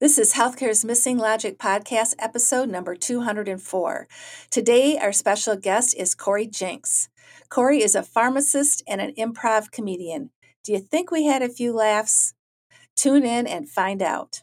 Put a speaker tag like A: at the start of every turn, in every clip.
A: This is Healthcare's Missing Logic podcast, episode number 204. Today, our special guest is Cory Jenks. Cory is a pharmacist and an improv comedian. Do you think we had a few laughs? Tune in and find out.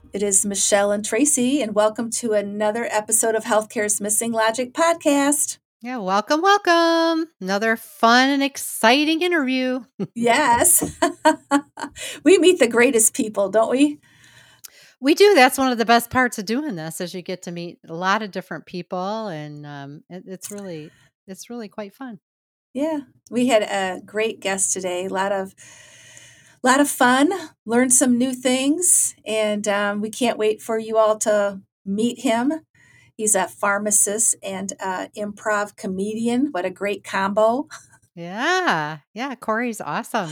A: it is Michelle and Tracy, and welcome to another episode of Healthcare's Missing Logic podcast.
B: Yeah, welcome, welcome. Another fun and exciting interview.
A: yes. we meet the greatest people, don't we?
B: We do. That's one of the best parts of doing this is you get to meet a lot of different people and um, it, it's really it's really quite fun.
A: Yeah. We had a great guest today. A lot of a lot of fun, learned some new things, and um, we can't wait for you all to meet him. He's a pharmacist and uh, improv comedian. What a great combo!
B: Yeah, yeah, Cory's awesome.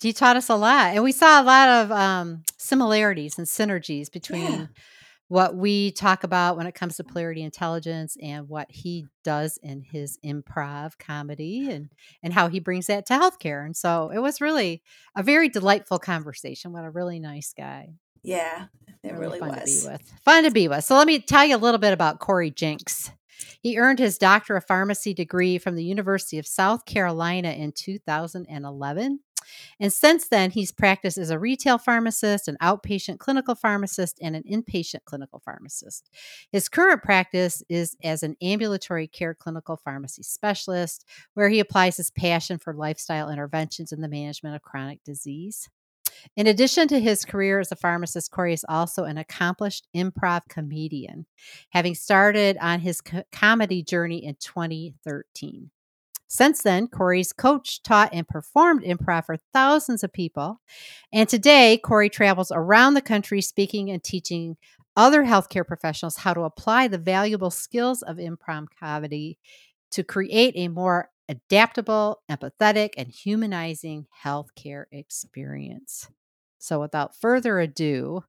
B: He taught us a lot, and we saw a lot of um, similarities and synergies between yeah what we talk about when it comes to polarity intelligence and what he does in his improv comedy and and how he brings that to healthcare. And so it was really a very delightful conversation. What a really nice guy.
A: Yeah, it really, really
B: fun
A: was.
B: To be with. Fun to be with. So let me tell you a little bit about Cory Jenks. He earned his Doctor of Pharmacy degree from the University of South Carolina in 2011. And since then, he's practiced as a retail pharmacist, an outpatient clinical pharmacist, and an inpatient clinical pharmacist. His current practice is as an ambulatory care clinical pharmacy specialist, where he applies his passion for lifestyle interventions in the management of chronic disease. In addition to his career as a pharmacist, Cory is also an accomplished improv comedian, having started on his co- comedy journey in 2013. Since then, Cory's coached, taught, and performed improv for thousands of people. And today, Cory travels around the country speaking and teaching other healthcare professionals how to apply the valuable skills of improv comedy to create a more adaptable, empathetic, and humanizing healthcare experience. So, without further ado,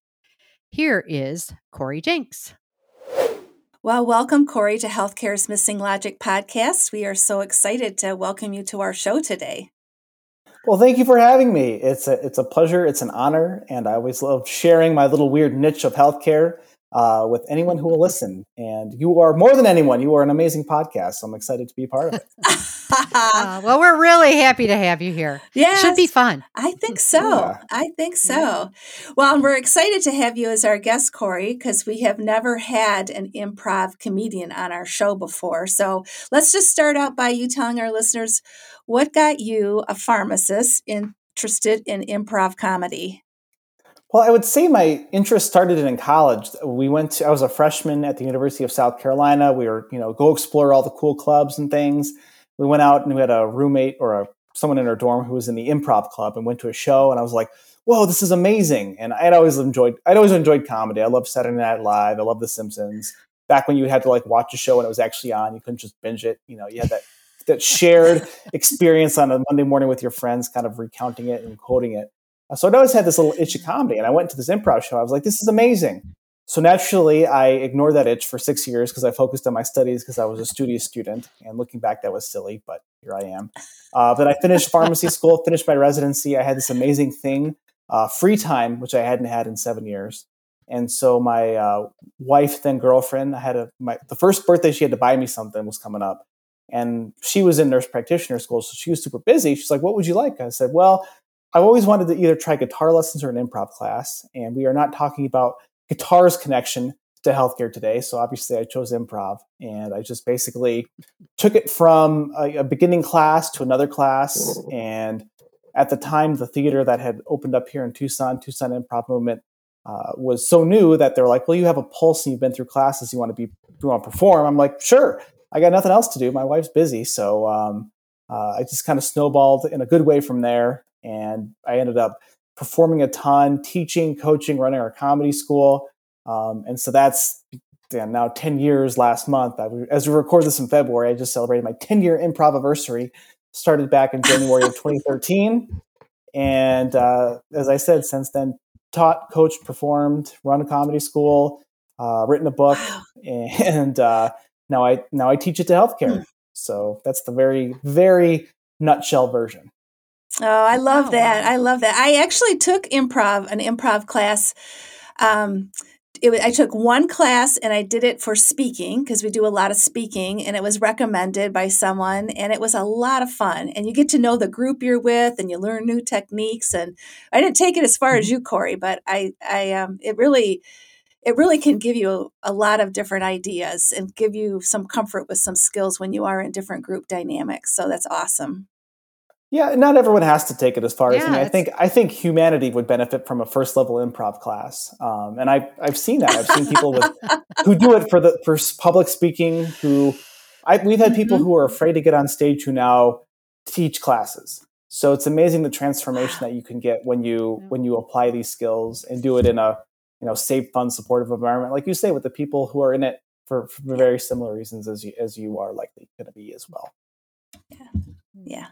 B: here is Cory Jenks.
A: Well, welcome, Cory, to Healthcare's Missing Logic podcast. We are so excited to welcome you to our show today.
C: Well, thank you for having me. It's a, it's a pleasure, it's an honor, and I always love sharing my little weird niche of healthcare uh, with anyone who will listen. And you are more than anyone. You are an amazing podcast. So I'm excited to be a part of it.
B: uh, well, we're really happy to have you here. Yeah, should be fun.
A: I think so. Yeah. I think so. Well, we're excited to have you as our guest, Cory, because we have never had an improv comedian on our show before. So let's just start out by you telling our listeners what got you, a pharmacist, interested in improv comedy.
C: Well, I would say my interest started in college. We went to, I was a freshman at the University of South Carolina. We were, you know, go explore all the cool clubs and things. We went out and we had a roommate or a, someone in our dorm who was in the improv club and went to a show. And I was like, whoa, this is amazing. And I'd always enjoyed, I'd always enjoyed comedy. I love Saturday Night Live. I love The Simpsons. Back when you had to like watch a show when it was actually on, you couldn't just binge it. You know, you had that, that shared experience on a Monday morning with your friends, kind of recounting it and quoting it. So I'd always had this little itch of comedy, and I went to this improv show. I was like, "This is amazing." so naturally, I ignored that itch for six years because I focused on my studies because I was a studious student. And looking back, that was silly, but here I am. Uh, but I finished pharmacy school, finished my residency. I had this amazing thing, uh, free time, which I hadn't had in seven years. And so my uh, wife, then girlfriend, I had a my the first birthday she had to buy me something was coming up, and she was in nurse practitioner school, so she was super busy. She's like, "What would you like?" I said, "Well, I've always wanted to either try guitar lessons or an improv class, and we are not talking about guitar's connection to healthcare today. So obviously, I chose improv, and I just basically took it from a, a beginning class to another class. And at the time, the theater that had opened up here in Tucson, Tucson Improv Movement, uh, was so new that they're like, "Well, you have a pulse and you've been through classes. You want to be, you want to perform?" I'm like, "Sure." I got nothing else to do. My wife's busy, so um, uh, I just kind of snowballed in a good way from there, and I ended up performing a ton, teaching, coaching, running our comedy school. Um, and so that's yeah, now 10 years last month. I, as we record this in February, I just celebrated my 10 year improv anniversary. Started back in January of 2013. And uh, as I said, since then, taught, coached, performed, run a comedy school, uh, written a book, and uh, now I now I teach it to healthcare. Hmm. So that's the very very nutshell version.
A: Oh, I love oh, that. Wow. I love that. I actually took improv, an improv class. Um, it, I took one class and I did it for speaking because we do a lot of speaking and it was recommended by someone and it was a lot of fun. And you get to know the group you're with and you learn new techniques. And I didn't take it as far as mm-hmm. you, Cory, but I, I, um, it really, it really can give you a lot of different ideas and give you some comfort with some skills when you are in different group dynamics. So that's awesome.
C: Yeah, not everyone has to take it as far yeah, as me. I think I think humanity would benefit from a first level improv class, um, and I I've seen that. I've seen people with who do it for the for public speaking. Who I, we've had people mm-hmm. who are afraid to get on stage who now teach classes. So it's amazing the transformation that you can get when you yeah. when you apply these skills and do it in a you know safe, fun, supportive environment, like you say, with the people who are in it for, for very similar reasons as you as you are likely going to be as well.
A: Yeah. Yeah.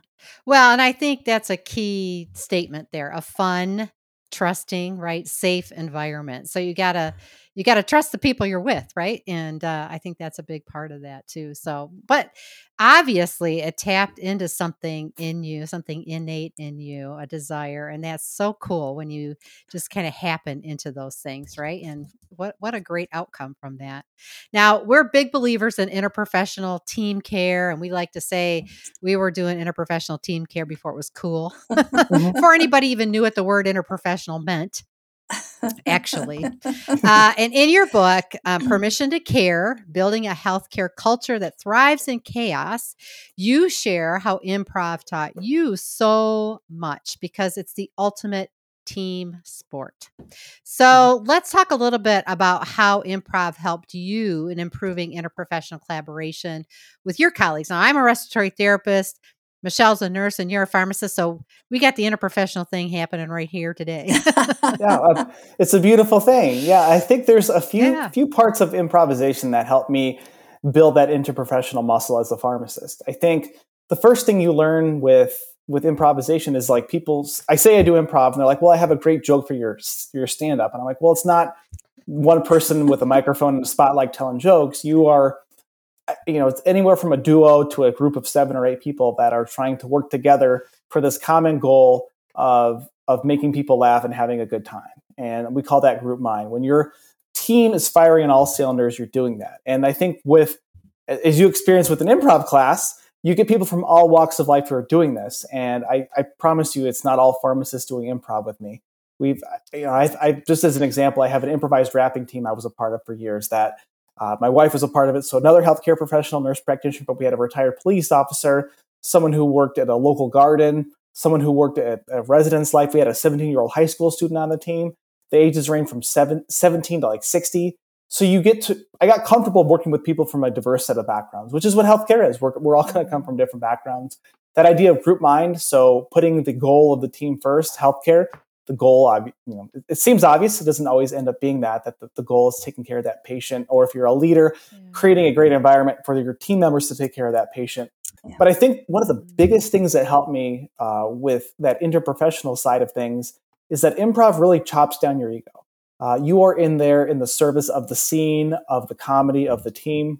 B: Well, and I think that's a key statement there a fun, trusting, right? Safe environment. So you got to you got to trust the people you're with, right? And uh, I think that's a big part of that too. So, but obviously, it tapped into something in you, something innate in you, a desire, and that's so cool when you just kind of happen into those things, right? And what what a great outcome from that. Now, we're big believers in interprofessional team care, and we like to say we were doing interprofessional team care before it was cool, mm-hmm. before anybody even knew what the word interprofessional meant actually. Uh, and in your book, uh, Permission to Care Building a Healthcare Culture That Thrives in Chaos, you share how improv taught you so much because it's the ultimate team sport. So mm-hmm. let's talk a little bit about how improv helped you in improving interprofessional collaboration with your colleagues. Now, I'm a respiratory therapist. Michelle's a nurse and you're a pharmacist, so we got the interprofessional thing happening right here today.
C: yeah, uh, it's a beautiful thing. Yeah, I think there's a few yeah. few parts of improvisation that help me build that interprofessional muscle as a pharmacist. I think the first thing you learn with with improvisation is like people I say I do improv and they're like, "Well, I have a great joke for your your stand up." And I'm like, "Well, it's not one person with a microphone and a spotlight telling jokes. You are you know, it's anywhere from a duo to a group of seven or eight people that are trying to work together for this common goal of of making people laugh and having a good time. And we call that group mind. When your team is firing on all cylinders, you're doing that. And I think with as you experience with an improv class, you get people from all walks of life who are doing this. And I, I promise you, it's not all pharmacists doing improv with me. We've, you know, I, I just as an example, I have an improvised rapping team I was a part of for years that uh, my wife was a part of it. So another healthcare professional, nurse practitioner, but we had a retired police officer, someone who worked at a local garden, someone who worked at a residence life. We had a 17 year old high school student on the team. The ages range from seven, 17 to like 60. So you get to, I got comfortable working with people from a diverse set of backgrounds, which is what healthcare is. We're, we're all going to come from different backgrounds. That idea of group mind, so putting the goal of the team first, healthcare, the goal, you know, it seems obvious. It doesn't always end up being that, that the, the goal is taking care of that patient. Or if you're a leader, yeah. creating a great environment for your team members to take care of that patient. Yeah. But I think one of the biggest things that helped me uh, with that interprofessional side of things is that improv really chops down your ego. Uh, you are in there in the service of the scene, of the comedy, of the team.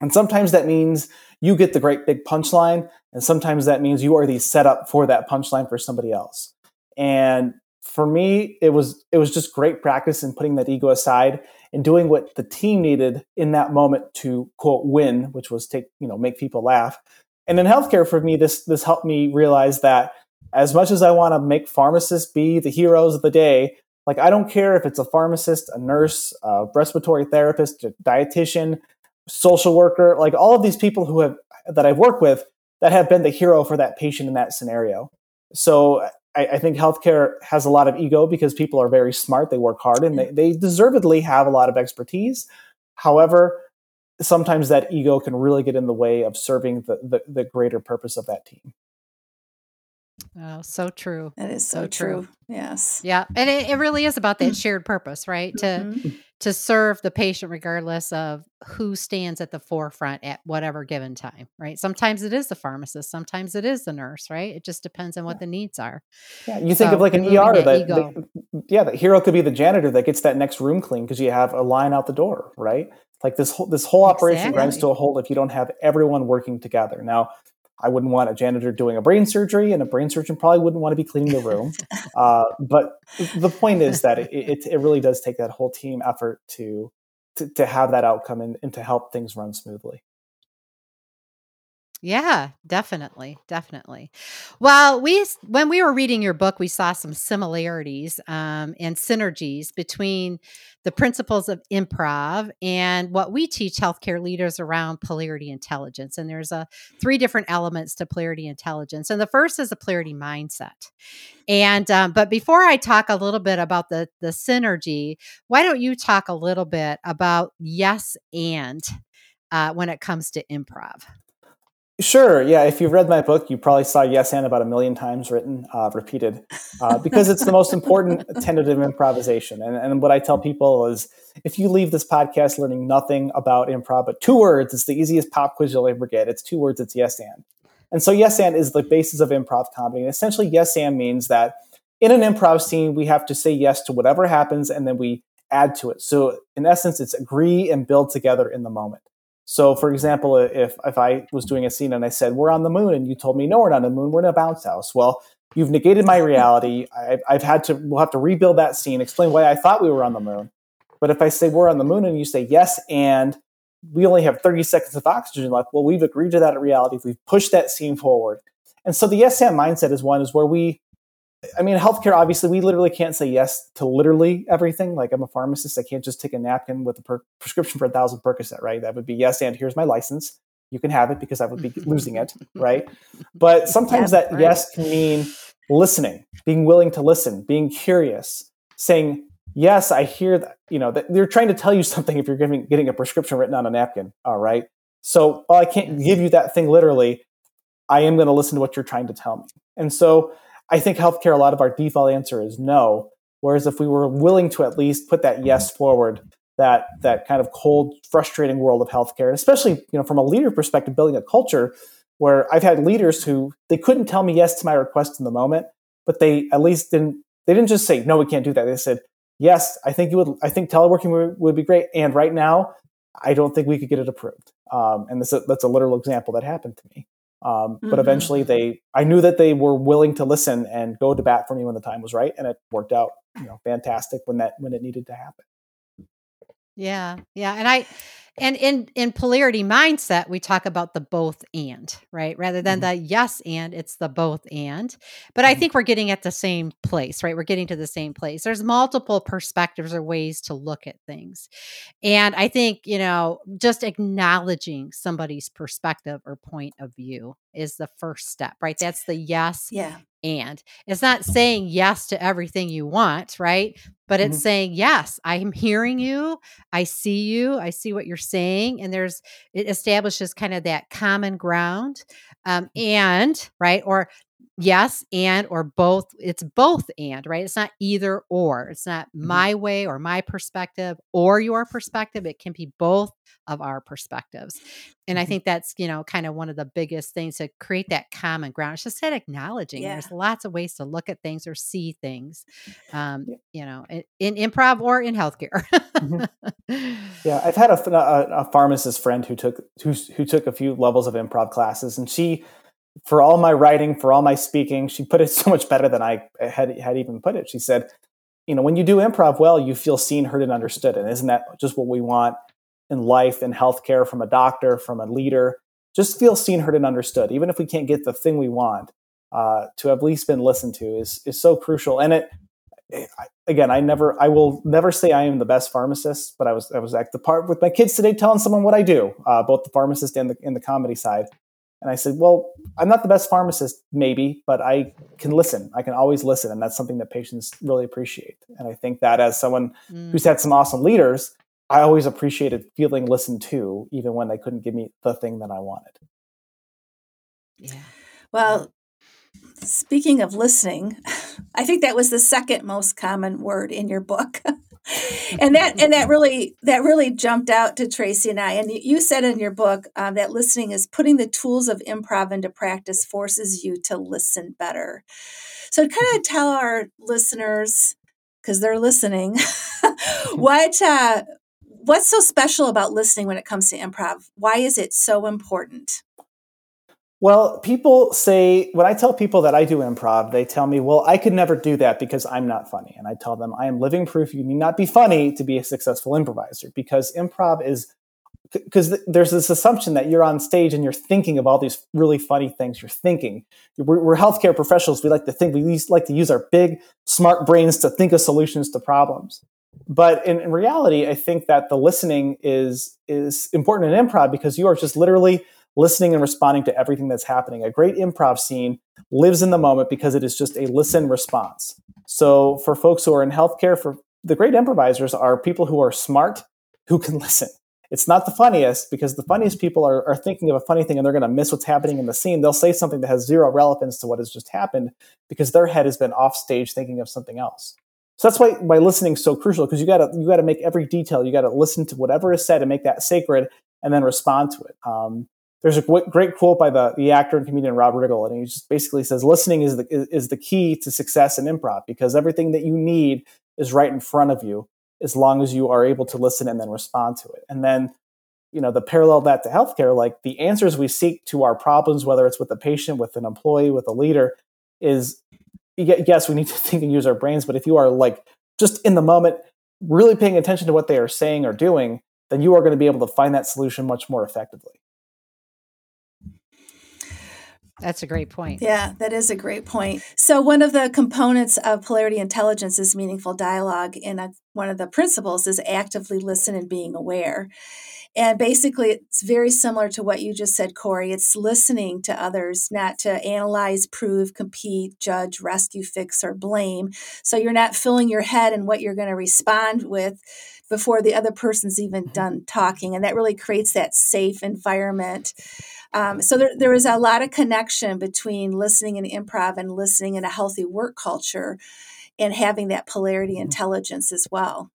C: And sometimes that means you get the great big punchline, and sometimes that means you are the setup for that punchline for somebody else. And for me, it was it was just great practice in putting that ego aside and doing what the team needed in that moment to quote win, which was take you know make people laugh. And in healthcare, for me, this this helped me realize that as much as I want to make pharmacists be the heroes of the day, like I don't care if it's a pharmacist, a nurse, a respiratory therapist, a dietitian, social worker, like all of these people who have that I've worked with that have been the hero for that patient in that scenario. So I, I, think healthcare has a lot of ego because people are very smart, they work hard, and they, they deservedly have a lot of expertise. However, sometimes that ego can really get in the way of serving the, the, the greater purpose of that team.
B: Oh, so true.
A: That is so, so true. true. Yes.
B: Yeah. And it, it really is about that shared purpose, right? To mm-hmm to serve the patient regardless of who stands at the forefront at whatever given time right? Sometimes it is the pharmacist sometimes it is the nurse right? It just depends on what yeah. the needs are.
C: Yeah you think of like an er that, that, yeah the hero could be the janitor that gets that next room clean because you have a line out the door right? Like this whole this whole operation exactly. grinds to a halt if you don't have everyone working together. Now I wouldn't want a janitor doing a brain surgery, and a brain surgeon probably wouldn't want to be cleaning the room. uh, but the point is that it, it, it, really does take that whole team effort to, to, to have that outcome and, and to help things run smoothly.
B: Yeah, definitely, definitely. Well, we when we were reading your book, we saw some similarities um, and synergies between the principles of improv and what we teach healthcare leaders around polarity intelligence. And there's a three different elements to polarity intelligence, and the first is a polarity mindset. And um, but before I talk a little bit about the the synergy, why don't you talk a little bit about yes and uh, when it comes to improv?
C: Sure. Yeah. If you've read my book, you probably saw yes and about a million times written, uh, repeated, uh, because it's the most important tentative improvisation. And, and what I tell people is if you leave this podcast learning nothing about improv, but two words, it's the easiest pop quiz you'll ever get. It's two words, it's yes and. And so yes and is the basis of improv comedy. And essentially, yes and means that in an improv scene, we have to say yes to whatever happens and then we add to it. So in essence, it's agree and build together in the moment. So, for example, if if I was doing a scene and I said we're on the moon, and you told me no, we're not on the moon, we're in a bounce house. Well, you've negated my reality. I've, I've had to. We'll have to rebuild that scene, explain why I thought we were on the moon. But if I say we're on the moon and you say yes, and we only have 30 seconds of oxygen left, well, we've agreed to that reality. We've pushed that scene forward. And so the yes and mindset is one is where we I mean, healthcare, obviously, we literally can't say yes to literally everything. Like, I'm a pharmacist. I can't just take a napkin with a per- prescription for a thousand Percocet, right? That would be yes, and here's my license. You can have it because I would be losing it, right? But sometimes that right. yes can mean listening, being willing to listen, being curious, saying, yes, I hear that, you know, that they're trying to tell you something if you're giving, getting a prescription written on a napkin, all right? So, while I can't give you that thing literally, I am going to listen to what you're trying to tell me. And so, I think healthcare, a lot of our default answer is no. Whereas if we were willing to at least put that yes forward, that that kind of cold, frustrating world of healthcare, especially you know from a leader perspective, building a culture where I've had leaders who they couldn't tell me yes to my request in the moment, but they at least didn't they didn't just say no, we can't do that. They said yes, I think you would. I think teleworking would, be great, and right now, I don't think we could get it approved. Um, and this, that's a literal example that happened to me. Um, mm-hmm. But eventually, they I knew that they were willing to listen and go to bat for me when the time was right, and it worked out, you know, fantastic when that when it needed to happen.
B: Yeah, yeah, and I and in in polarity mindset we talk about the both and right? Rather than mm-hmm. the yes and it's the both and but i mm-hmm. think we're getting at the same place right? We're getting to the same place. There's multiple perspectives or ways to look at things and i think you know just acknowledging somebody's perspective or point of view is the first step right? That's the yes
A: yeah
B: and it's not saying yes to everything you want, right? But it's mm-hmm. saying, yes, I'm hearing you. I see you. I see what you're saying. And there's, it establishes kind of that common ground. Um, mm. and, right, or yes and or both it's both and right it's not either or it's not
C: Mhm.
B: my way or my perspective or your perspective it can be both of our perspectives and i
C: Mhm.
B: think that's you know kind of one of the biggest things to create that common ground it's just that acknowledging
A: Yeah.
B: there's lots of ways to look at things or see things um
C: Yeah.
B: you know in, in improv or in healthcare
C: Mhm. Yeah, I've had a, a, a pharmacist friend who took who who took a few levels of improv classes, and she, for all my writing, for all my speaking, she put it so much better than I had had even put it. She said, "You know, when you do improv well, you feel seen, heard, and understood, and isn't that just what we want in life and healthcare from a doctor, from a leader? Just feel seen, heard, and understood, even if we can't get the thing we want." Uh, to have at least been listened to is is so crucial, and it I- again, I never, I will never say I am the best pharmacist, but I was, I was at the part with my kids today telling someone what I do, uh, both the pharmacist and the, and the comedy side. And I said, well, I'm not the best pharmacist, maybe, but I can listen. I can always listen. And that's something that patients really appreciate. And I think that as someone
B: Mm.
C: who's had some awesome leaders, I always appreciated feeling listened to, even when they couldn't give me the thing that I wanted.
B: yeah
A: Well, speaking of listening, I think that was the second most common word in your book. and that and that really that really jumped out to Tracy and I. And you- said in your book um, that listening is putting the tools of improv into practice forces you to listen better. So kind of tell our listeners because they're listening what uh, what's so special about listening when it comes to improv? Why is it so important?
C: Well, people say, when I tell people that I do improv, they tell me, well, I could never do that because I'm not funny. And I tell them, I am living proof you need not be funny to be a successful improviser because improv is, because th- there's this assumption that you're on stage and you're thinking of all these really funny things you're thinking. We're, we're healthcare professionals. We like to think, we like to use our big, smart brains to think of solutions to problems. But in, in reality, I think that the listening is, is important in improv because you are just literally listening and responding to everything that's happening. A great improv scene lives in the moment because it is just a listen response. So for folks who are in healthcare, for the great improvisers are people who are smart, who can listen. It's not the funniest because the funniest people are, are thinking of a funny thing and they're going to miss what's happening in the scene. They'll say something that has zero relevance to what has just happened because their head has been off stage thinking of something else. So that's why why listening is so crucial because you got to you got to make every detail. You got to listen to whatever is said and make that sacred, and then respond to it. Um, there's a great quote by the, the actor and comedian Rob Riggle, and he just basically says, "Listening is the is, the key to success in improv because everything that you need is right in front of you, as long as you are able to listen and then respond to it." And then, you know, the parallel that to healthcare, like the answers we seek to our problems, whether it's with a patient, with an employee, with a leader, is yes, we need to think and use our brains, but if you are like just in the moment, really paying attention to what they are saying or doing, then you are going to be able to find that solution much more effectively.
B: That's a great point
A: Yeah, that is a great point. So, one of the components of polarity intelligence is meaningful dialogue, and one of the principles is actively listen and being aware. And basically, it's very similar to what you just said, Cory. It's listening to others, not to analyze, prove, compete, judge, rescue, fix, or blame. So, you're not filling your head in what you're going to respond with before the other person's even done talking. And that really creates that safe environment um, so there, there is a lot of connection between listening in improv and listening in a healthy work culture and having that polarity intelligence as well.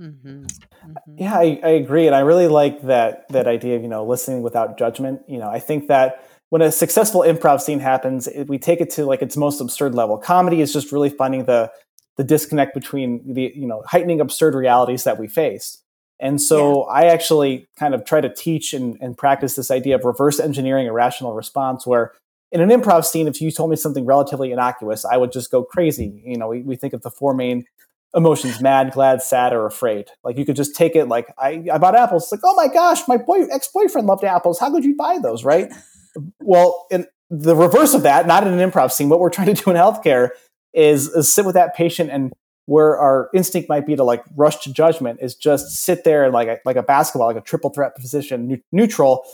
B: mm-hmm. Mm-hmm.
C: Yeah, I, I agree, and I really like that that idea of you know listening without judgment. You know, I think that when a successful improv scene happens, it, we take it to like its most absurd level. Comedy is just really finding the the disconnect between the you know heightening absurd realities that we face. And so I actually kind of try to teach and, and practice this idea of reverse engineering a rational response where in an improv scene, if you told me something relatively innocuous, I would just go crazy. You know, we, we think of the four main emotions mad, glad, sad, or afraid. Like you could just take it like I, I bought apples. It's like, oh my gosh, my boy ex-boyfriend loved apples. How could you buy those, right? well, in the reverse of that, not in an improv scene, what we're trying to do in healthcare is, is sit with that patient and where our instinct might be to like rush to judgment is just sit there and like a, like a basketball, like a triple threat position, ne- neutral,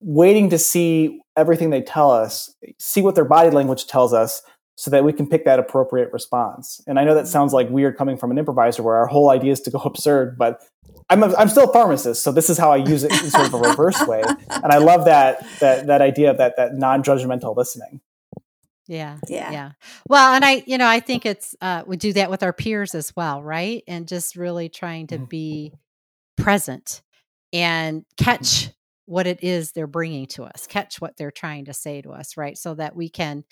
C: waiting to see everything they tell us, see what their body language tells us, so that we can pick that appropriate response. And I know that sounds like weird coming from an improviser, where our whole idea is to go absurd, but I'm a, I'm still a pharmacist, so this is how I use it in sort of a reverse way. And I love that that that idea of that that non judgmental listening.
B: Yeah.
A: Yeah.
B: Yeah. Well, and I, you know, I think it's, uh, we do that with our peers as well, right? And just really trying to be present and catch what it is they're bringing to us, catch what they're trying to say to us, right? So that we can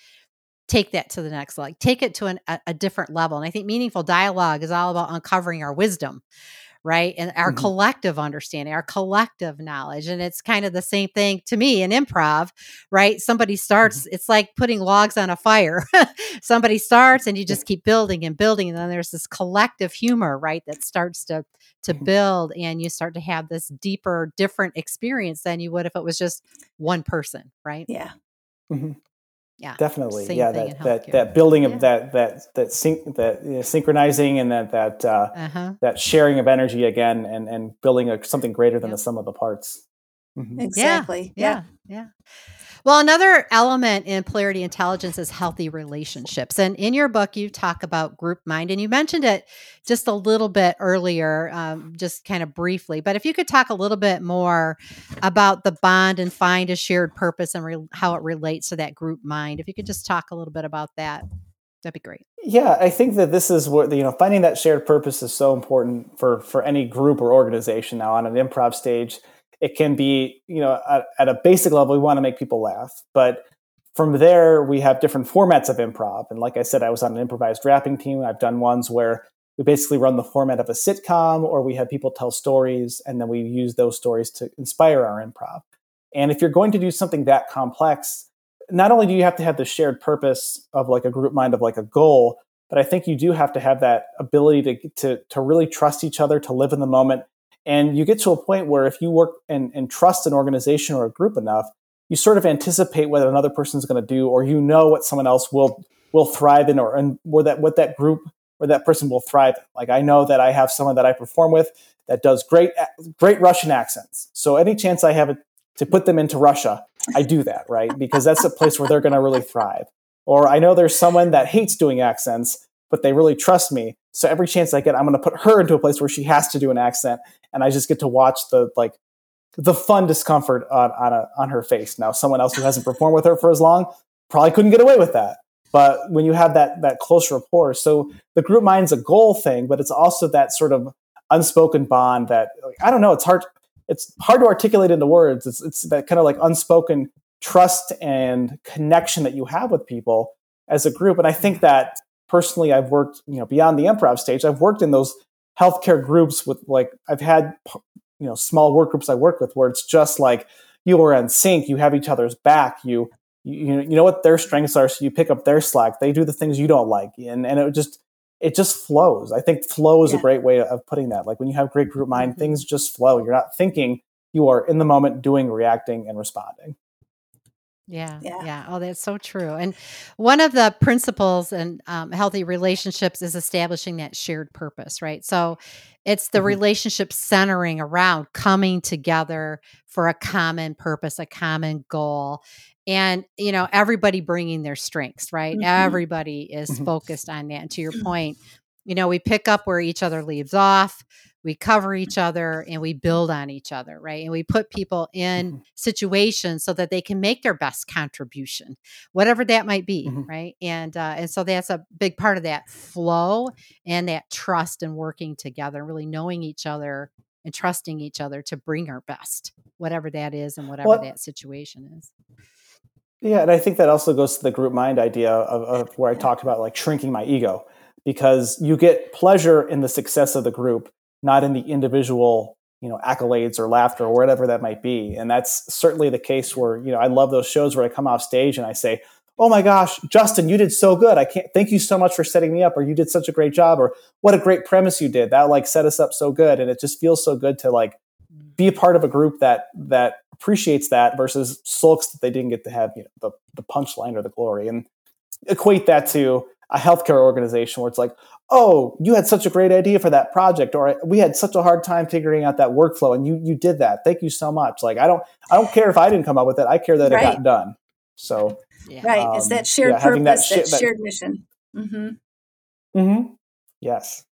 B: take that to the next like take it to an, a, a different level and i think meaningful dialogue is all about uncovering our wisdom right and our
C: Mhm.
B: collective understanding our collective knowledge and it's kind of the same thing to me in improv right somebody starts it's like putting logs on a fire somebody starts and you just keep building and building and then there's this collective humor right that starts to to
C: Mhm.
B: build and you start to have this deeper different experience than you would if it was just one person right
A: Yeah.
C: Mhm.
B: Yeah
C: Definitely,
B: Same
C: yeah.
B: thing
C: That
B: in
C: that that building
B: Yeah.
C: of that that that sync that you know, synchronizing and that that uh,
B: uh-huh
C: that sharing of energy again and and building a, something greater than
B: Yep.
C: the sum of the parts. Mhm.
A: Exactly. Yeah.
B: Yeah. Yeah. Well, another element in polarity intelligence is healthy relationships. And in your book, you talk about group mind, and you mentioned it just a little bit earlier, um, just kind of briefly. But if you could talk a little bit more about the bond and find a shared purpose and re- how it relates to that group mind, if you could just talk a little bit about that, that'd be great.
C: Yeah, I think that this is what you know. Finding that shared purpose is so important for for any group or organization. Now, on an improv stage, it can be you know at, at a basic level, we want to make people laugh, but from there we have different formats of improv. And like I said, I was on an improvised rapping team. I've done ones where we basically run the format of a sitcom, or we have people tell stories, and then we use those stories to inspire our improv. And if you're going to do something that complex, not only do you have to have the shared purpose of like a group mind of like a goal, but I think you do have to have that ability to to to really trust each other, to live in the moment. And you get to a point where if you work and, and trust an organization or a group enough, you sort of anticipate what another person's going to do, or you know what someone else will will thrive in, or and where that what that group or that person will thrive in. Like I know that I have someone that I perform with that does great great Russian accents. So any chance I have to put them into Russia, I do that, right? Because that's a place where they're going to really thrive. Or I know there's someone that hates doing accents, but they really trust me. So every chance I get, I'm going to put her into a place where she has to do an accent, and I just get to watch the like the fun discomfort on on, a, on her face. Now, someone else who hasn't performed with her for as long probably couldn't get away with that. But when you have that that close rapport, so the group mind's a goal thing, but it's also that sort of unspoken bond that like, I don't know. It's hard. It's hard to articulate into words. It's it's that kind of like unspoken trust and connection that you have with people as a group. And I think that personally, I've worked you know beyond the improv stage. I've worked in those healthcare groups with like I've had you know small work groups I work with where it's just like you are in sync. You have each other's back. You you you know what their strengths are, so you pick up their slack. They do the things you don't like, and and it just it just flows. I think flow is
A: Yeah.
C: a great way of putting that. Like when you have great group mind,
B: Mhm.
C: things just flow. You're not thinking. You are in the moment, doing, reacting, and responding.
B: Yeah,
A: Yeah.
B: yeah. Oh, that's so true. And one of the principles in um, healthy relationships is establishing that shared purpose, right? So it's the
C: Mhm.
B: relationship centering around coming together for a common purpose, a common goal. And, you know, everybody bringing their strengths, right?
A: Mhm.
B: Everybody is
C: Mhm.
B: focused on that. And to your point, you know, we pick up where each other leaves off we cover each other and we build on each other right? And we put people in
C: Mhm.
B: situations so that they can make their best contribution whatever that might be
C: Mhm.
B: right? And uh, and so that's a big part of that flow and that trust and working together really knowing each other and trusting each other to bring our best whatever that is and whatever
C: Well-
B: that situation is.
C: Yeah, and I think that also goes to the group mind idea of, of where I talked about like shrinking my ego, because you get pleasure in the success of the group, not in the individual, you know, accolades or laughter or whatever that might be. And that's certainly the case where you know I love those shows where I come off stage and I say, "Oh my gosh, Justin, you did so good! I can't thank you so much for setting me up, or you did such a great job, or what a great premise you did. That like set us up so good." And it just feels so good to like be a part of a group that that appreciates that versus sulks that they didn't get to have you know, the the punchline or the glory and equate that to a healthcare organization where it's like oh you had such a great idea for that project or we had such a hard time figuring out that workflow and you you did that thank you so much like i don't i don't care if i didn't come up with it i care that it got done so
B: yeah
A: Right. it's
C: Um,
A: that shared
C: yeah, having that
A: purpose,
C: shi-
A: that,
C: that-
A: shared mission. hmm
C: mhm. yes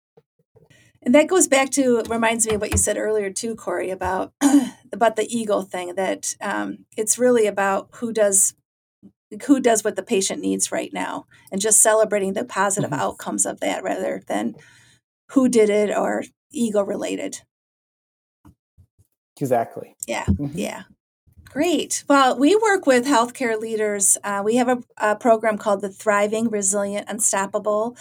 A: And that goes back to reminds me of what you said earlier too, Cory, about about the ego thing. That um, it's really about who does who does what the patient needs right now and just celebrating the positive mm-hmm. outcomes of that rather than who did it or ego related.
C: Exactly.
A: Yeah. Mm-hmm. Yeah. Great. Well, we work with healthcare leaders. Uh, we have a, a, program called the Thriving, Resilient, Unstoppable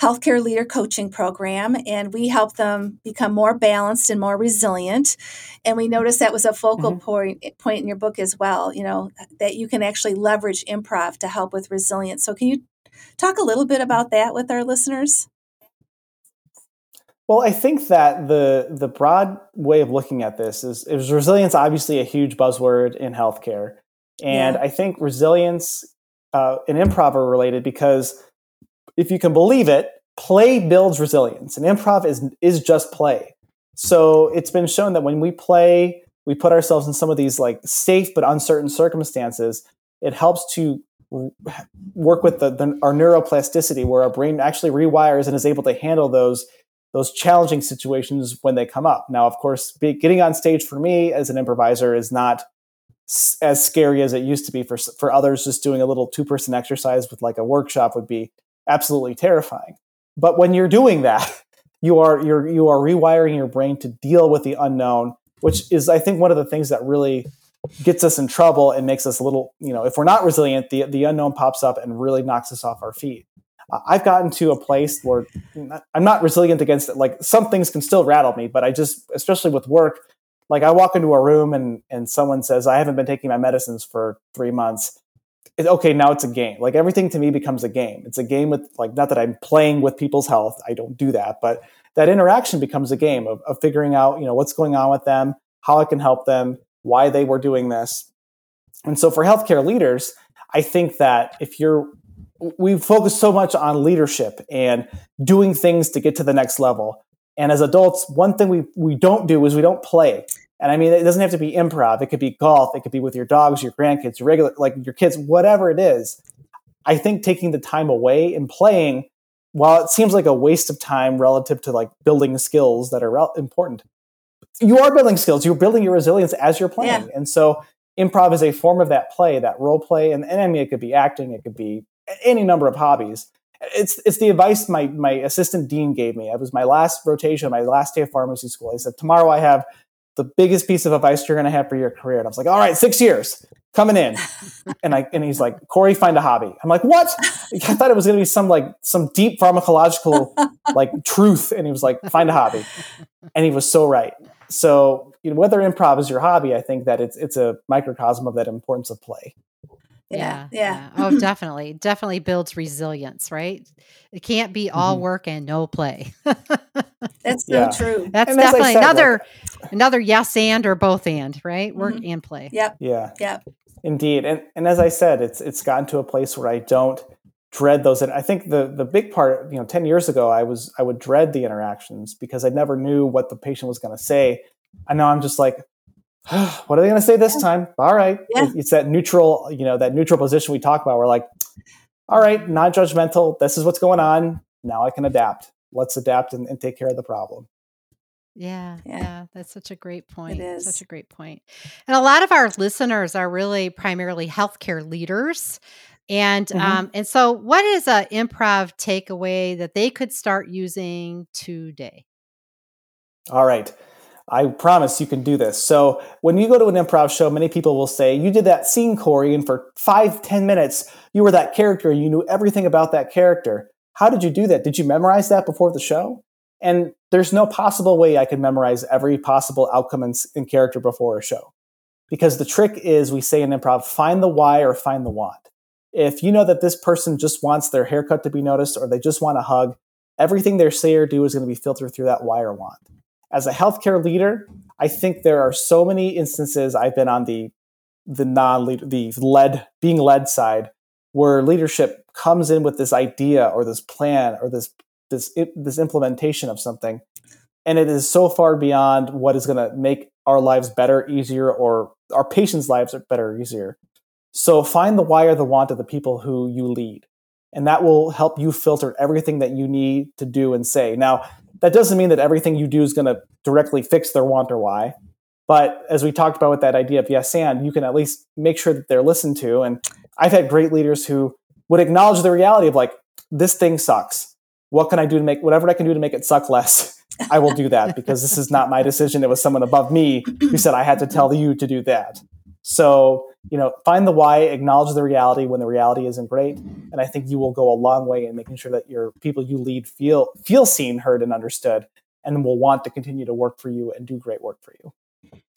A: Healthcare Leader Coaching Program, and we help them become more balanced and more resilient. And we noticed that was a focal mm-hmm. point, point in your book as well. You know that you can actually leverage improv to help with resilience. So, can you talk a little bit about that with our listeners?
C: Well, I think that the the broad way of looking at this is, is resilience. Obviously, a huge buzzword in healthcare, and yeah. I think resilience uh, and improv are related because if you can believe it, play builds resilience, and improv is is just play. So it's been shown that when we play, we put ourselves in some of these like safe but uncertain circumstances. It helps to work with the, the, our neuroplasticity, where our brain actually rewires and is able to handle those those challenging situations when they come up. Now, of course, be, getting on stage for me as an improviser is not as scary as it used to be for for others. Just doing a little two person exercise with like a workshop would be absolutely terrifying. But when you're doing that, you are you're you are rewiring your brain to deal with the unknown, which is I think one of the things that really gets us in trouble and makes us a little, you know, if we're not resilient, the the unknown pops up and really knocks us off our feet. I've gotten to a place where I'm not resilient against it. Like some things can still rattle me, but I just, especially with work, like I walk into a room and and someone says I haven't been taking my medicines for three months. It, okay, now it's a game. Like everything to me becomes a game. It's a game with like not that I'm playing with people's health. I don't do that, but that interaction becomes a game of, of figuring out you know what's going on with them, how I can help them, why they were doing this. And so for healthcare leaders, I think that if you're we focus so much on leadership and doing things to get to the next level. And as adults, one thing we, we don't do is we don't play. And I mean, it doesn't have to be improv. It could be golf. It could be with your dogs, your grandkids, your regular, like your kids, whatever it is. I think taking the time away and playing, while it seems like a waste of time relative to like building skills that are re- important, you are building skills. You're building your resilience as you're playing. Yeah. And so improv is a form of that play, that role play. And, and I mean, it could be acting, it could be any number of hobbies. It's it's the advice my my assistant dean gave me. It was my last rotation, my last day of pharmacy school. He said, "Tomorrow I have the biggest piece of advice you're going to have for your career." And I was like, "All right, six years coming in." and I and he's like, "Cory, find a hobby." I'm like, "What?" I thought it was going to be some like some deep pharmacological like truth, and he was like, "Find a hobby," and he was so right. So you know, whether improv is your hobby, I think that it's it's a microcosm of that importance of play.
B: Yeah, yeah. yeah. Oh, definitely. Definitely builds resilience, right? It can't be all mm-hmm. work and no play.
A: That's so yeah. true.
B: That's and definitely said, another like, another yes and or both and, right? Work mm-hmm. and play.
A: Yep.
C: Yeah.
A: Yeah.
C: Indeed. And and as I said, it's it's gotten to a place where I don't dread those and I think the the big part, you know, 10 years ago I was I would dread the interactions because I never knew what the patient was going to say. And now I'm just like, what are they going to say this time? All right. Yeah. It's that neutral, you know, that neutral position we talk about. We're like, all right, non judgmental. This is what's going on. Now I can adapt. Let's adapt and, and take care of the problem.
B: Yeah, yeah, yeah, that's such a great point. It is. Such a great point. And a lot of our listeners are really primarily healthcare leaders. And mm-hmm. um, and so what is a improv takeaway that they could start using today?
C: All right. I promise you can do this. So when you go to an improv show, many people will say, You did that scene, Cory, and for five, ten minutes, you were that character. and You knew everything about that character. How did you do that? Did you memorize that before the show? And there's no possible way I could memorize every possible outcome and, and character before a show. Because the trick is, we say in improv, find the why or find the want. If you know that this person just wants their haircut to be noticed or they just want a hug, everything they say or do is going to be filtered through that why or want as a healthcare leader, I think there are so many instances I've been on the the non lead the led being led side where leadership comes in with this idea or this plan or this this this implementation of something. And it is so far beyond what is going to make our lives better easier or our patients lives are better easier. So find the why or the want of the people who you lead and that will help you filter everything that you need to do and say. Now that doesn't mean that everything you do is going to directly fix their want or why. But as we talked about with that idea of yes and, you can at least make sure that they're listened to. And I've had great leaders who would acknowledge the reality of like, this thing sucks. What can I do to make whatever I can do to make it suck less? I will do that because this is not my decision. It was someone above me who said I had to tell you to do that. So, you know, find the why, acknowledge the reality when the reality isn't great, and I think you will go a long way in making sure that your people you lead feel feel seen, heard, and understood, and will want to continue to work for you and do great work for you.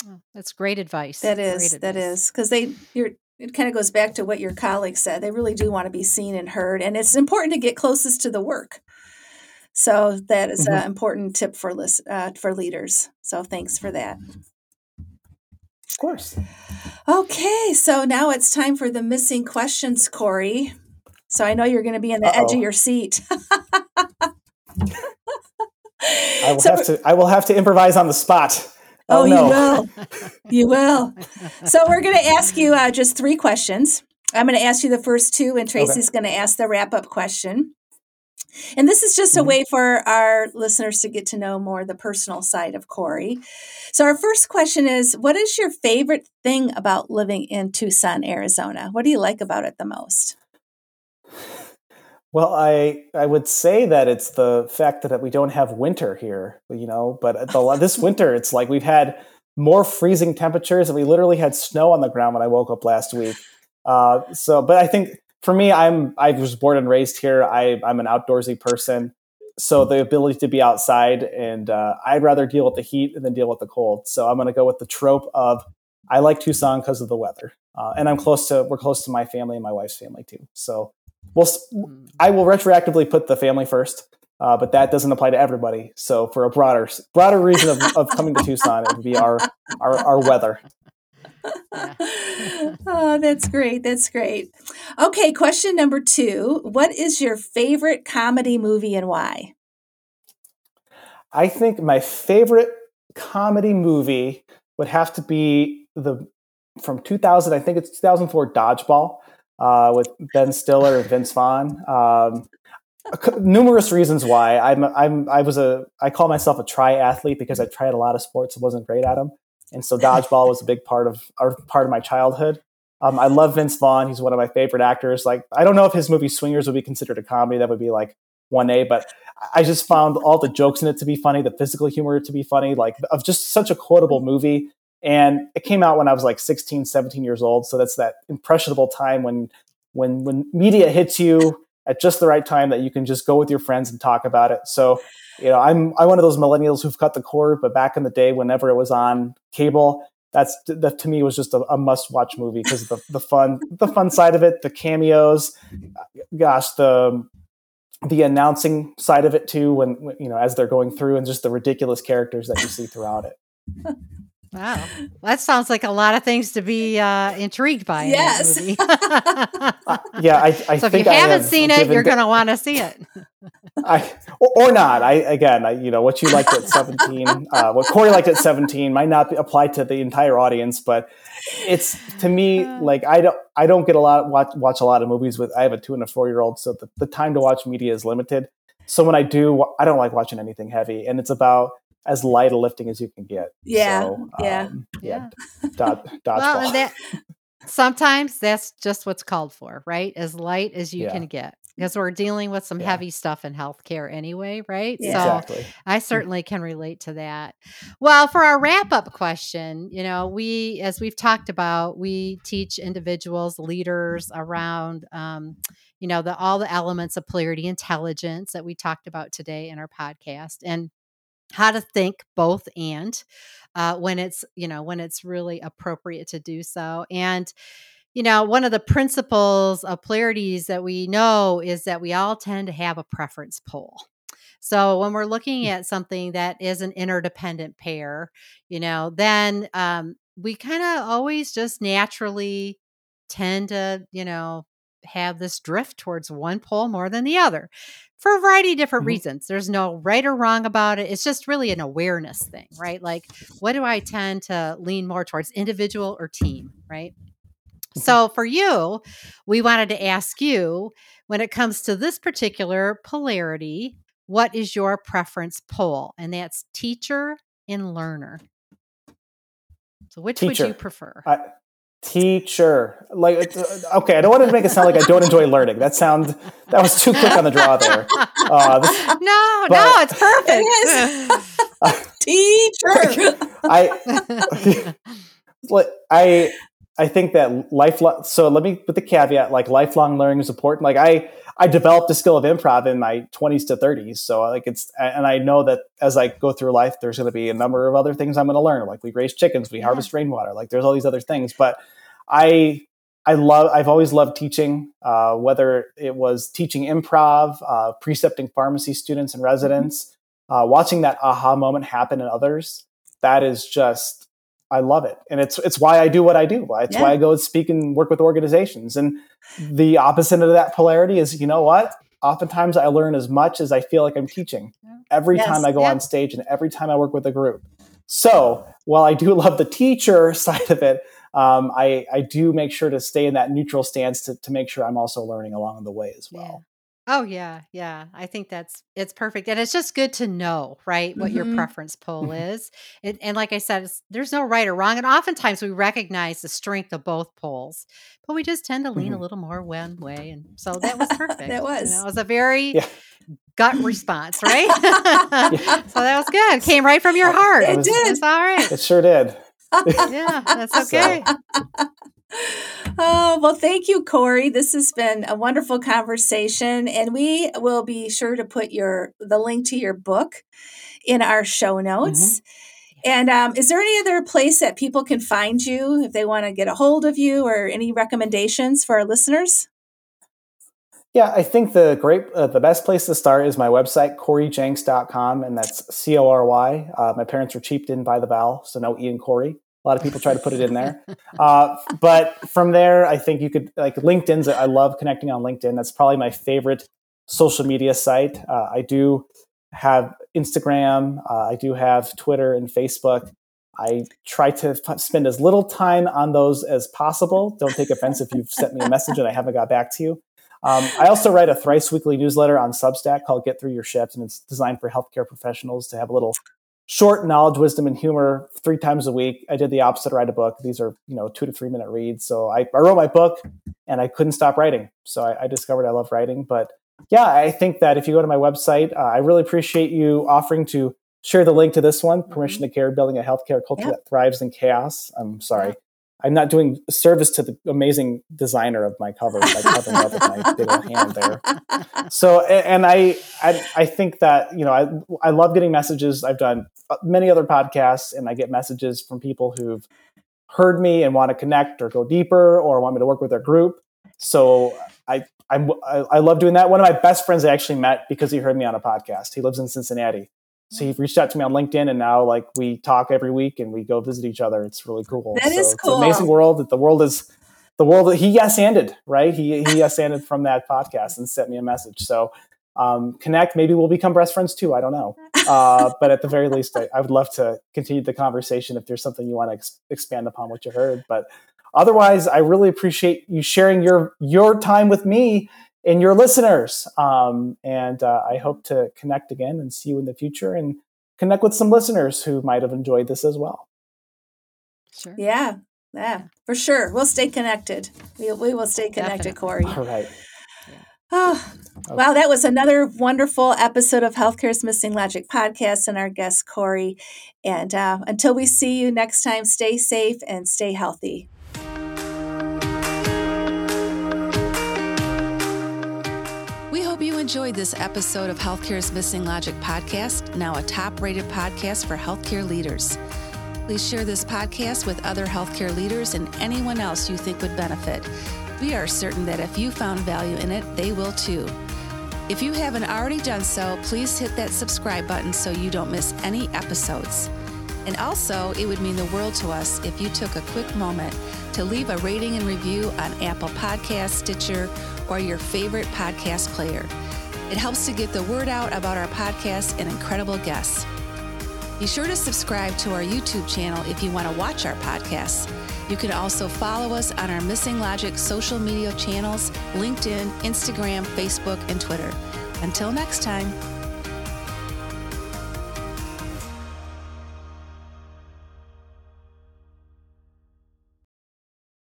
B: Oh, that's great advice.
A: That is,
B: Great
A: that
B: advice.
A: is, because they, you're, it kind of goes back to what your colleague said. They really do want to be seen and heard, and it's important to get closest to the work. So that is
C: Mhm.
A: an important tip for lis- uh, for leaders. So thanks for that.
C: Of course.
A: Okay, so now it's time for the missing questions, Cory. So I know you're going to be in the edge of your seat.
C: I will
A: So-
C: have to I will have to improvise on the spot.
A: Oh,
C: Oh,
A: you will. You will. So we're going to ask you uh, just three questions. I'm going to ask you the first two, and Tracy's going to ask the wrap up question. And this is just a
C: Mhm.
A: way for our listeners to get to know more the personal side of Cory. So, our first question is What is your favorite thing about living in Tucson, Arizona? What do you like about it the most?
C: Well, I I would say that it's the fact that we don't have winter here, you know. But the, this winter, it's like we've had more freezing temperatures, and we literally had snow on the ground when I woke up last week. Uh, so, but I think for me, I'm I was born and raised here. I I'm an outdoorsy person, so the ability to be outside, and uh, I'd rather deal with the heat than deal with the cold. So I'm going to go with the trope of I like Tucson because of the weather, uh, and I'm close to we're close to my family and my wife's family too. So we'll
B: Mm.
C: I will retroactively put the family first, uh, but that doesn't apply to everybody. So for a broader broader reason of, of coming to Tucson, it would be our our, our weather.
A: oh, that's great. That's great. Okay, question number two What is your favorite comedy movie and why?
C: I think my favorite comedy movie would have to be the from 2000. I think it's 2004 Dodgeball uh, with Ben Stiller and Vince Vaughn. Um, numerous reasons why I'm I'm I was a I call myself a triathlete because I tried a lot of sports and wasn't great at them, and so dodgeball was a big part of or part of my childhood. Um, I love Vince Vaughn; he's one of my favorite actors. Like I don't know if his movie Swingers would be considered a comedy; that would be like one A. But I just found all the jokes in it to be funny, the physical humor to be funny, like of just such a quotable movie. And it came out when I was like 16, 17 years old. So that's that impressionable time when when when media hits you at just the right time that you can just go with your friends and talk about it. So, you know, I'm I'm one of those millennials who've cut the cord, but back in the day, whenever it was on cable, that's that to me was just a, a must watch movie because the, the fun the fun side of it, the cameos, gosh, the the announcing side of it too, when, when you know as they're going through, and just the ridiculous characters that you see throughout it.
B: Wow. That sounds like a lot of things to be uh, intrigued by. in
A: Yes.
B: movie.
C: Uh, yeah, I, I
B: so if you
C: I
B: haven't
C: have
B: seen it, you're going to want to see it.
C: I or, or not. I again, I, you know, what you liked at seventeen, uh, what Cory liked at seventeen might not be, apply to the entire audience, but it's to me like I don't, I don't get a lot watch watch a lot of movies with. I have a two and a four year old, so the, the time to watch media is limited. So when I do, I don't like watching anything heavy, and it's about as light a lifting as you can get.
A: Yeah,
C: So,
A: yeah.
C: um, yeah. Dod, dodgeball.
B: Well, that sometimes that's just what's called for, right? As light as you
C: Yeah.
B: can get. Because we're dealing with some
C: Yeah.
B: heavy stuff in healthcare anyway, right?
A: Yeah.
B: So
C: exactly.
B: I certainly can relate to that. Well, for our wrap up question, you know, we, as we've talked about, we teach individuals, leaders around, um, you know, the all the elements of polarity intelligence that we talked about today in our podcast, and how to think both and uh, when it's you know when it's really appropriate to do so. And you know one of the principles of polarities that we know is that we all tend to have a preference pole so when we're looking at something that is an interdependent pair you know then um, we kind of always just naturally tend to you know have this drift towards one pole more than the other for a variety of different
C: Mhm.
B: reasons. There's no right or wrong about it. It's just really an awareness thing, right? Like, what do I tend to lean more towards, individual or team, right? So, for you, we wanted to ask you when it comes to this particular polarity, what is your preference pole? And that's teacher and learner. So which
C: Teacher.
B: would you prefer?
C: I, teacher. Like, uh, okay, I don't want to make it sound like I don't enjoy learning. That sound that was too quick on the draw there. Uh, this,
B: no,
C: but-
B: no, it's perfect.
A: Teacher.
C: I, like, I, I think that lifelong. So let me put the caveat: like lifelong learning is important. Like I, I developed the skill of improv in my twenties to thirties. So like it's, and I know that as I go through life, there's going to be a number of other things I'm going to learn. Like we raise chickens, we
B: Yeah.
C: harvest rainwater. Like there's all these other things, but I. I love. I've always loved teaching. Uh, whether it was teaching improv, uh, precepting pharmacy students and residents, uh, watching that aha moment happen in others. That is just I love it, and it's it's why I do what I do. It's
A: Yeah.
C: why I go speak and work with organizations. And the opposite of that polarity is, you know what? Oftentimes, I learn as much as I feel like I'm teaching every
A: Yes.
C: time I go
B: Yeah.
C: on stage and every time I work with a group. So while I do love the teacher side of it, um, I I do make sure to stay in that neutral stance to to make sure I'm also learning along the way as well.
B: Oh yeah, yeah. I think that's it's perfect, and it's just good to know, right, what your
A: Mhm.
B: preference pole
C: Mhm.
B: is. It, and like I said, it's, there's no right or wrong, and oftentimes we recognize the strength of both poles, but we just tend to lean a
C: Mhm.
B: little more one way, and so that was perfect.
A: That
B: You
A: was.
B: know, it was a very
C: Yeah.
B: gut response, right?
C: Yeah.
B: So that was good. Came right from your heart.
A: It
C: was-
A: did.
B: That's all right.
C: It sure did.
B: Yeah, that's
C: So-
B: okay.
A: Oh, well, thank you, Cory. This has been a wonderful conversation, and we will be sure to put your the link to your book in our show notes. And um, is there any other place that people can find you if they want to get a hold of you, or any recommendations for our listeners?
C: Yeah, I think the great, uh, the best place to start is my website, CoryJenks.com, and that's C O R Y. Uh, my parents were cheaped in by the vowel, so no E and Cory. A lot of people try to put it in there. Uh, but from there, I think you could, like LinkedIn's, I love connecting on LinkedIn. That's probably my favorite social media site. Uh, I do have Instagram, uh, I do have Twitter and Facebook. I try to f- spend as little time on those as possible. Don't take offense if you've sent me a message and I haven't got back to you. Um, I also write a thrice weekly newsletter on Substack called Get Through Your Shift, and it's designed for healthcare professionals to have a little short knowledge, wisdom, and humor three times a week. I did the opposite, write a book. These are, you know, two to three minute reads. So I, I wrote my book and I couldn't stop writing. So I, I discovered I love writing. But yeah, I think that if you go to my website, uh, I really appreciate you offering to share the link to this one, Permission to Care, Building a Healthcare Culture
A: Yep.
C: that Thrives in Chaos. I'm sorry. I'm not doing service to the amazing designer of my cover by covering up with my big old hand there. So, and I, I, I think that you know, I, I love getting messages. I've done uh, many other podcasts, and I get messages from people who've heard me and want to connect or go deeper or want me to work with their group. So, I, I'm, I, I love doing that. One of my best friends I actually met because he heard me on a podcast. He lives in Cincinnati. So he reached out to me on LinkedIn, and now like we talk every week and we go visit each other. It's really cool.
A: That
C: so
A: is
C: It's an amazing world that the world is the world that he yes anded right. He he yes anded from that podcast and sent me a message. So um, connect. Maybe we'll become best friends too. I don't know. Uh, but at the very least, I, I would love to continue the conversation if there's something you want to ex- expand upon what you heard. But otherwise, I really appreciate you sharing your your time with me and your listeners. Um, and uh, I hope to connect again and see you in the future and connect with some listeners who might have enjoyed this as well.
B: Sure.
A: Yeah, yeah, for sure. We'll stay connected. We, we will stay connected,
B: Definitely.
A: Cory.
C: All right.
A: Oh, wow, that was another wonderful episode of Healthcare's Missing Logic podcast and our guest, Cory. And uh, until we see you next time, stay safe and stay healthy.
D: You enjoyed this episode of Healthcare's Missing Logic podcast, now a top rated podcast for healthcare leaders. Please share this podcast with other healthcare leaders and anyone else you think would benefit. We are certain that if you found value in it, they will too. If you haven't already done so, please hit that subscribe button so you don't miss any episodes. And also, it would mean the world to us if you took a quick moment to leave a rating and review on Apple Podcasts, Stitcher, or your favorite podcast player. It helps to get the word out about our podcast and incredible guests. Be sure to subscribe to our YouTube channel if you want to watch our podcasts. You can also follow us on our Missing Logic social media channels LinkedIn, Instagram, Facebook, and Twitter. Until next time.